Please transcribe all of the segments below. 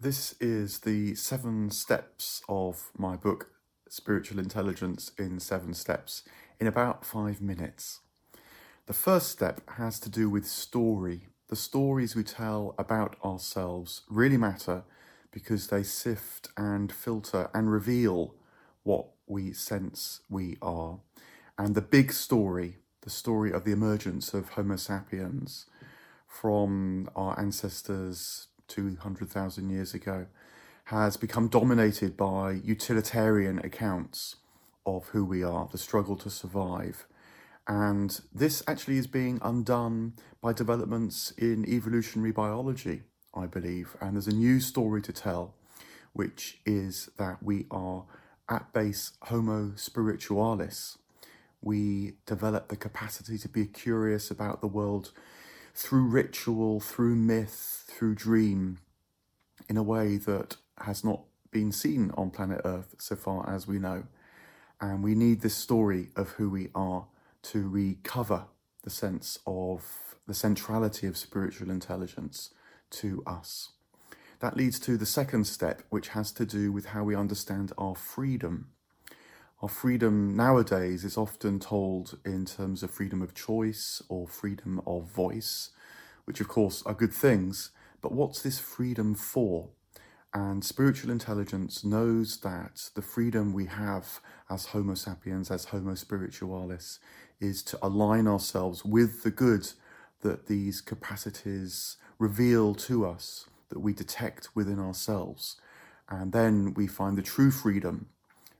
This is the seven steps of my book, Spiritual Intelligence in Seven Steps, in about five minutes. The first step has to do with story. The stories we tell about ourselves really matter because they sift and filter and reveal what we sense we are. And the big story, the story of the emergence of Homo sapiens from our ancestors 200,000 years ago, has become dominated by utilitarian accounts of who we are, the struggle to survive. And this actually is being undone by developments in evolutionary biology, I believe. And there's a new story to tell, which is that we are at base Homo spiritualis. We develop the capacity to be curious about the world through ritual, through myth, through dream, in a way that has not been seen on planet Earth so far as we know. And we need this story of who we are to recover the sense of the centrality of spiritual intelligence to us. That leads to the second step, which has to do with how we understand our freedom. Our freedom nowadays is often told in terms of freedom of choice or freedom of voice, which of course are good things, but what's this freedom for? And spiritual intelligence knows that the freedom we have as Homo sapiens, as Homo spiritualis, is to align ourselves with the good that these capacities reveal to us, that we detect within ourselves. And then we find the true freedom,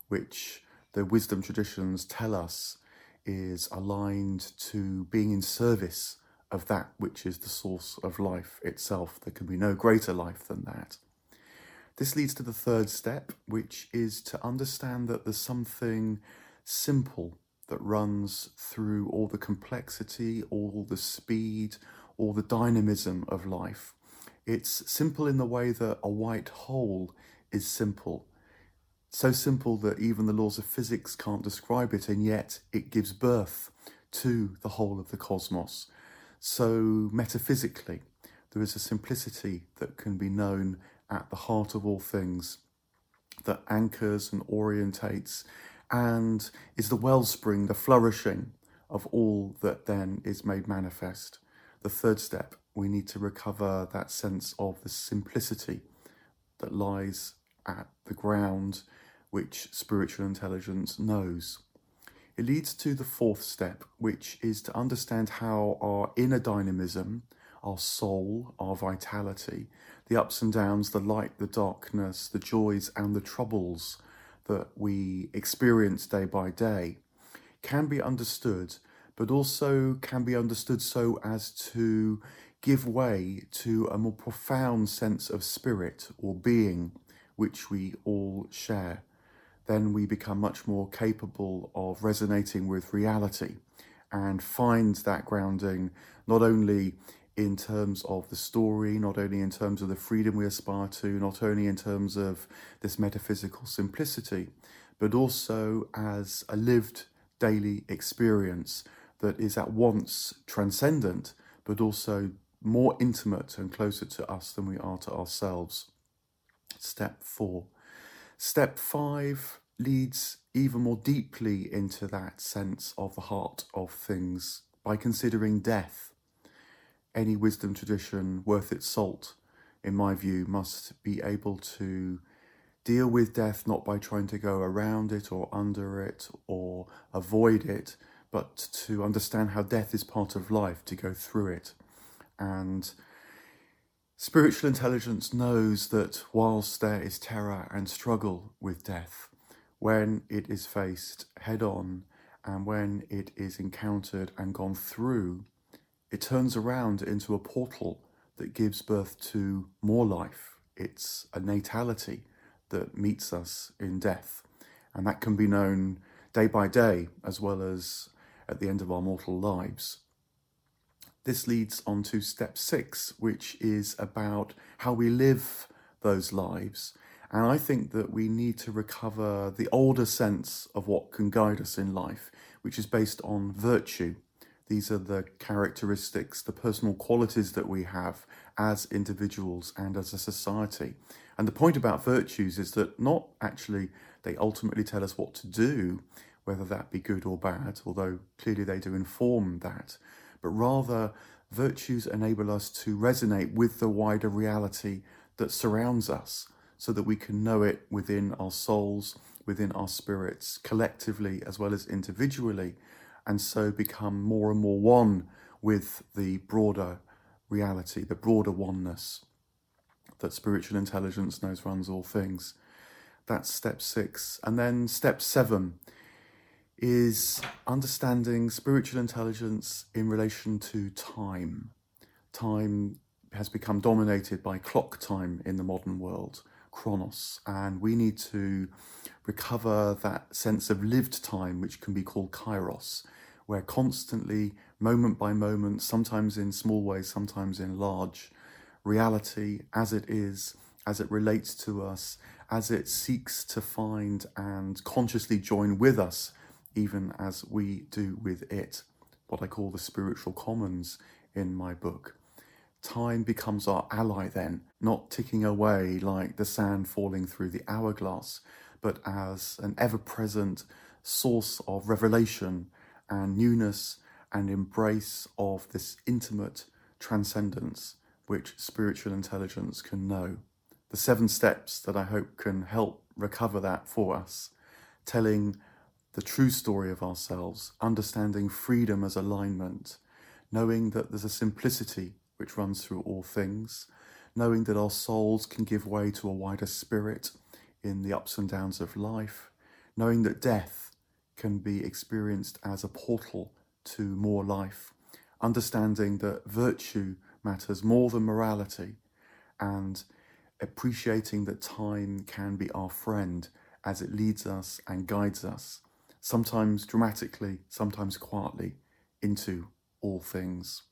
which the wisdom traditions tell us is aligned to being in service of that which is the source of life itself. There can be no greater life than that. This leads to the third step, which is to understand that there's something simple that runs through all the complexity, all the speed, all the dynamism of life. It's simple in the way that a white hole is simple. So simple that even the laws of physics can't describe it, and yet it gives birth to the whole of the cosmos. So, metaphysically, there is a simplicity that can be known at the heart of all things that anchors and orientates and is the wellspring, the flourishing of all that then is made manifest. The third step, we need to recover that sense of the simplicity that lies at the ground which spiritual intelligence knows. It leads to the fourth step, which is to understand how our inner dynamism, our soul, our vitality, the ups and downs, the light, the darkness, the joys, and the troubles that we experience day by day can be understood, but also can be understood so as to give way to a more profound sense of spirit or being which we all share then we become much more capable of resonating with reality and find that grounding not only in terms of the story, not only in terms of the freedom we aspire to, not only in terms of this metaphysical simplicity, but also as a lived daily experience that is at once transcendent, but also more intimate and closer to us than we are to ourselves. Step four Step five leads even more deeply into that sense of the heart of things by considering death. Any wisdom tradition worth its salt, in my view, must be able to deal with death not by trying to go around it or under it or avoid it, but to understand how death is part of life, to go through it. And Spiritual intelligence knows that whilst there is terror and struggle with death, when it is faced head on and when it is encountered and gone through, it turns around into a portal that gives birth to more life. It's a natality that meets us in death. And that can be known day by day as well as at the end of our mortal lives. This leads on to step six, which is about how we live those lives. And I think that we need to recover the older sense of what can guide us in life, which is based on virtue. These are the characteristics, the personal qualities that we have as individuals and as a society. And the point about virtues is that not actually they ultimately tell us what to do, whether that be good or bad, although clearly they do inform that, but rather virtues enable us to resonate with the wider reality that surrounds us so that we can know it within our souls, within our spirits, collectively as well as individually, and so become more and more one with the broader reality, the broader oneness that spiritual intelligence knows runs all things. That's step six. And then step seven is understanding spiritual intelligence in relation to time. Time has become dominated by clock time in the modern world, chronos, and we need to recover that sense of lived time, which can be called kairos, where constantly, moment by moment, sometimes in small ways, sometimes in large, reality as it is, as it relates to us, as it seeks to find and consciously join with us, even as we do with it, what I call the spiritual commons in my book. Time becomes our ally then, not ticking away like the sand falling through the hourglass, but as an ever present source of revelation and newness and embrace of this intimate transcendence which spiritual intelligence can know. The seven steps that I hope can help recover that for us, telling the true story of ourselves, understanding freedom as alignment, knowing that there's a simplicity which runs through all things, knowing that our souls can give way to a wider spirit in the ups and downs of life, knowing that death can be experienced as a portal to more life, understanding that virtue matters more than morality, and appreciating that time can be our friend as it leads us and guides us, sometimes dramatically, sometimes quietly, into all things.